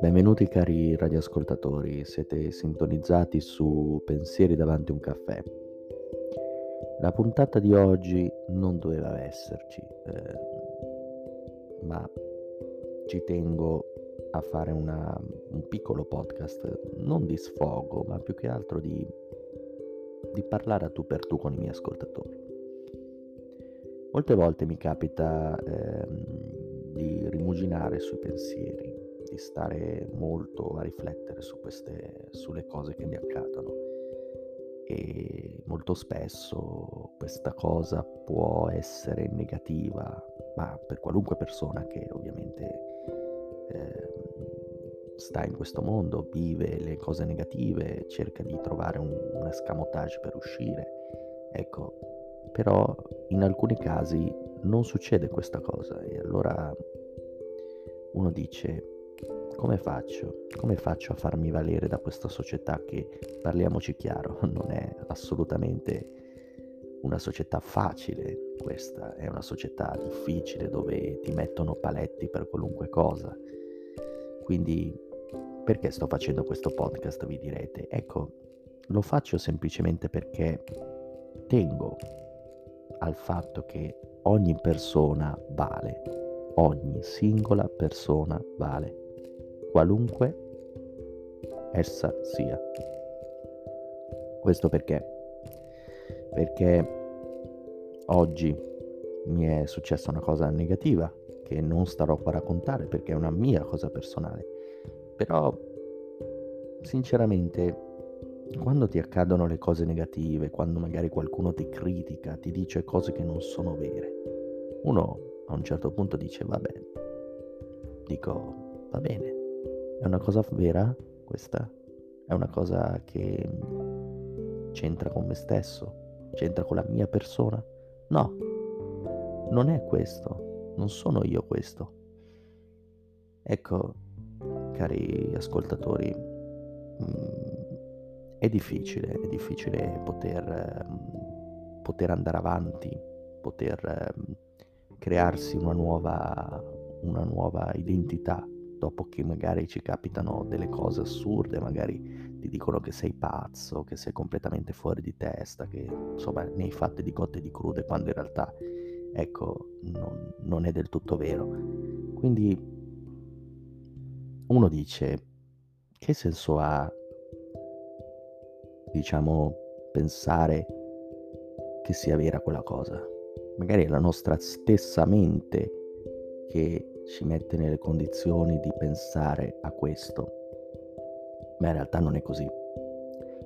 Benvenuti cari radioascoltatori, siete sintonizzati su Pensieri davanti a un caffè. La puntata di oggi non doveva esserci, eh, ma ci tengo a fare una, un piccolo podcast, non di sfogo, ma più che altro di, di parlare a tu per tu con i miei ascoltatori. Molte volte mi capita eh, di rimuginare sui pensieri, di stare molto a riflettere su queste, sulle cose che mi accadono e molto spesso questa cosa può essere negativa, ma per qualunque persona che ovviamente eh, sta in questo mondo, vive le cose negative, cerca di trovare un, un escamotage per uscire. Ecco, però in alcuni casi non succede questa cosa e allora uno dice come faccio? Come faccio a farmi valere da questa società che, parliamoci chiaro, non è assolutamente una società facile questa, è una società difficile dove ti mettono paletti per qualunque cosa. Quindi perché sto facendo questo podcast, vi direte? Ecco, lo faccio semplicemente perché tengo al fatto che ogni persona vale, ogni singola persona vale qualunque essa sia. Questo perché? Perché oggi mi è successa una cosa negativa che non starò qua a raccontare perché è una mia cosa personale. Però sinceramente quando ti accadono le cose negative, quando magari qualcuno ti critica, ti dice cose che non sono vere, uno a un certo punto dice vabbè, dico va bene, è una cosa vera questa? È una cosa che c'entra con me stesso? C'entra con la mia persona? No, non è questo, non sono io questo. Ecco, cari ascoltatori, mm, è difficile, è difficile poter, mm, poter andare avanti, poter mm, crearsi una nuova, una nuova identità dopo che magari ci capitano delle cose assurde, magari ti dicono che sei pazzo, che sei completamente fuori di testa, che insomma ne hai fatte di cotte di crude, quando in realtà, ecco, non, non è del tutto vero. Quindi uno dice, che senso ha, diciamo, pensare che sia vera quella cosa? Magari è la nostra stessa mente che ci mette nelle condizioni di pensare a questo, ma in realtà non è così.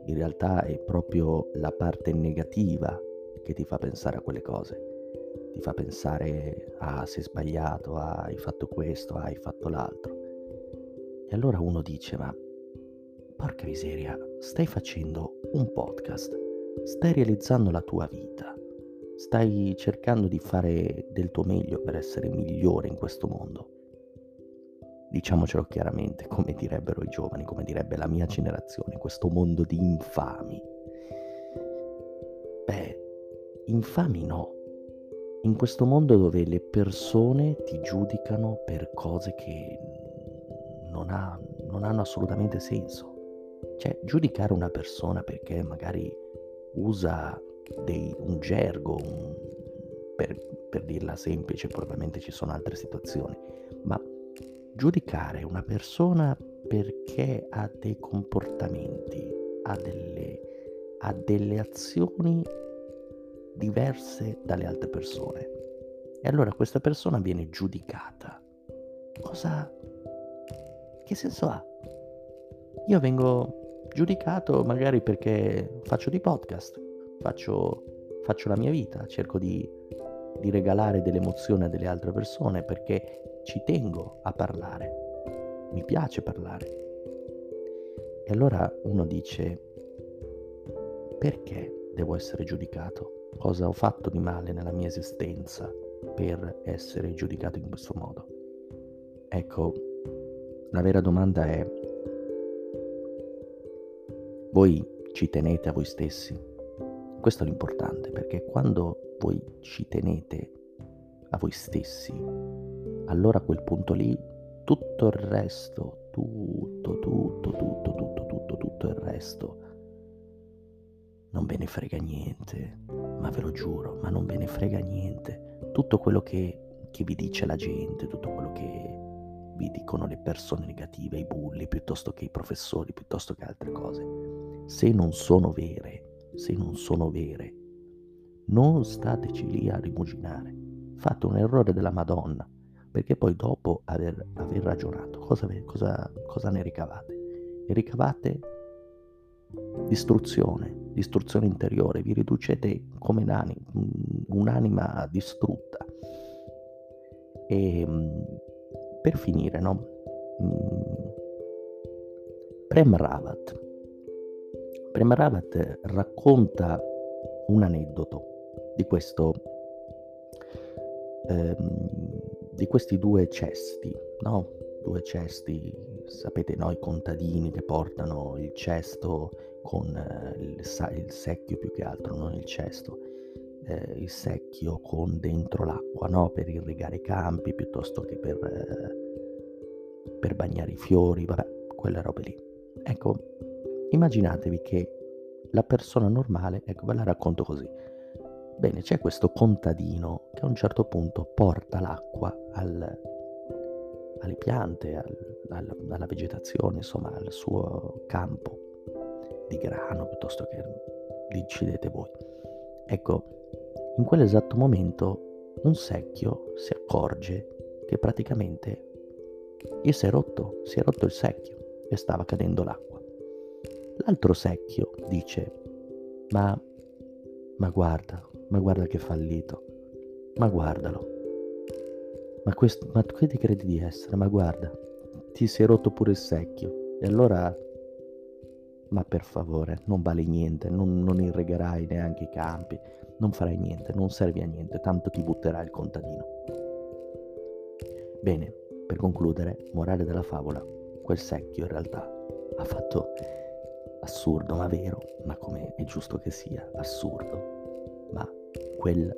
In realtà è proprio la parte negativa che ti fa pensare a quelle cose. Ti fa pensare, ah, sei sbagliato, ah, hai fatto questo, ah, hai fatto l'altro. E allora uno dice, ma porca miseria, stai facendo un podcast, stai realizzando la tua vita Stai cercando di fare del tuo meglio per essere migliore in questo mondo. Diciamocelo chiaramente, come direbbero i giovani, come direbbe la mia generazione, questo mondo di infami. Beh, infami no. In questo mondo dove le persone ti giudicano per cose che non, ha, non hanno assolutamente senso. Cioè, giudicare una persona perché magari usa dei, un gergo, un, per, per dirla semplice, probabilmente ci sono altre situazioni, ma giudicare una persona perché ha dei comportamenti, ha delle, ha delle azioni diverse dalle altre persone. E allora questa persona viene giudicata. Cosa... Che senso ha? Io vengo giudicato magari perché faccio di podcast, faccio, faccio la mia vita, cerco di, di regalare delle emozioni a delle altre persone perché ci tengo a parlare, mi piace parlare. E allora uno dice, perché devo essere giudicato? Cosa ho fatto di male nella mia esistenza per essere giudicato in questo modo? Ecco, la vera domanda è, voi ci tenete a voi stessi? Questo è l'importante perché quando voi ci tenete a voi stessi, allora a quel punto lì tutto il resto, tutto, tutto, tutto, tutto, tutto, tutto il resto, non ve ne frega niente, ma ve lo giuro, ma non ve ne frega niente. Tutto quello che, che vi dice la gente, tutto quello che vi dicono le persone negative, i bulli, piuttosto che i professori, piuttosto che altre cose, se non sono vere, se non sono vere, non stateci lì a rimuginare. Fate un errore della Madonna, perché poi dopo aver, aver ragionato, cosa, cosa, cosa ne ricavate? Ne ricavate distruzione, distruzione interiore, vi riducete come un'anima distrutta. E per finire, no? Prem Ravat. Prem Ravat racconta un aneddoto di questo ehm, di questi due cesti, no? Due cesti, sapete, no? I contadini che portano il cesto con eh, il, il, secchio più che altro, non il cesto, eh, il secchio con dentro l'acqua, no? Per irrigare i campi piuttosto che per, eh, per bagnare i fiori, vabbè, quelle robe lì. Ecco, immaginatevi che la persona normale, ecco ve la racconto così. Bene, c'è questo contadino che a un certo punto porta l'acqua al, alle piante, al, al, alla vegetazione, insomma al suo campo di grano piuttosto che decidete voi. Ecco, in quell'esatto momento un secchio si accorge che praticamente gli si è rotto, si è rotto il secchio e stava cadendo l'acqua. L'altro secchio dice, ma, ma guarda, ma guarda che fallito, ma guardalo. Ma, questo, ma che ti credi di essere? Ma guarda, ti sei rotto pure il secchio. E allora, ma per favore, non vale niente, non, non irrigherai neanche i campi, non farai niente, non servi a niente, tanto ti butterà il contadino. Bene, per concludere, morale della favola, quel secchio in realtà ha fatto assurdo ma vero, ma come è giusto che sia, assurdo, ma quel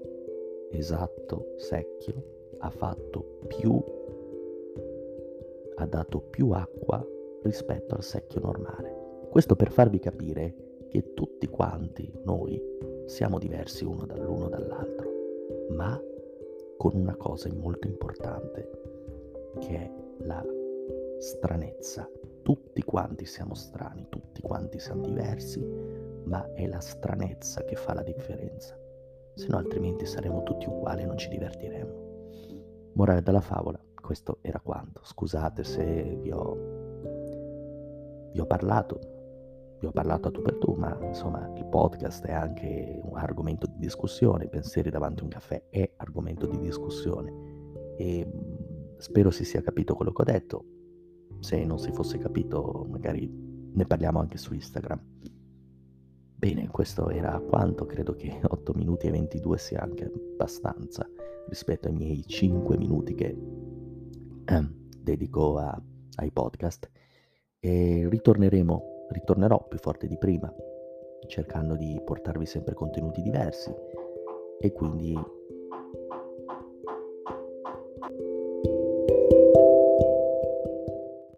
esatto secchio ha fatto più, ha dato più acqua rispetto al secchio normale. Questo per farvi capire che tutti quanti noi siamo diversi uno dall'uno dall'altro, ma con una cosa molto importante, che è la stranezza. Tutti quanti siamo strani, tutti quanti siamo diversi, ma è la stranezza che fa la differenza. Se no altrimenti saremo tutti uguali e non ci divertiremo. Morale della favola, questo era quanto. Scusate se vi ho, vi ho parlato, vi ho parlato a tu per tu, ma insomma il podcast è anche un argomento di discussione, pensieri davanti a un caffè è argomento di discussione e mm, spero si sia capito quello che ho detto. Se non si fosse capito, magari ne parliamo anche su Instagram. Bene, questo era quanto, credo che 8 minuti e 22 sia anche abbastanza rispetto ai miei 5 minuti che eh, dedico a, ai podcast e ritorneremo, ritornerò più forte di prima, cercando di portarvi sempre contenuti diversi e quindi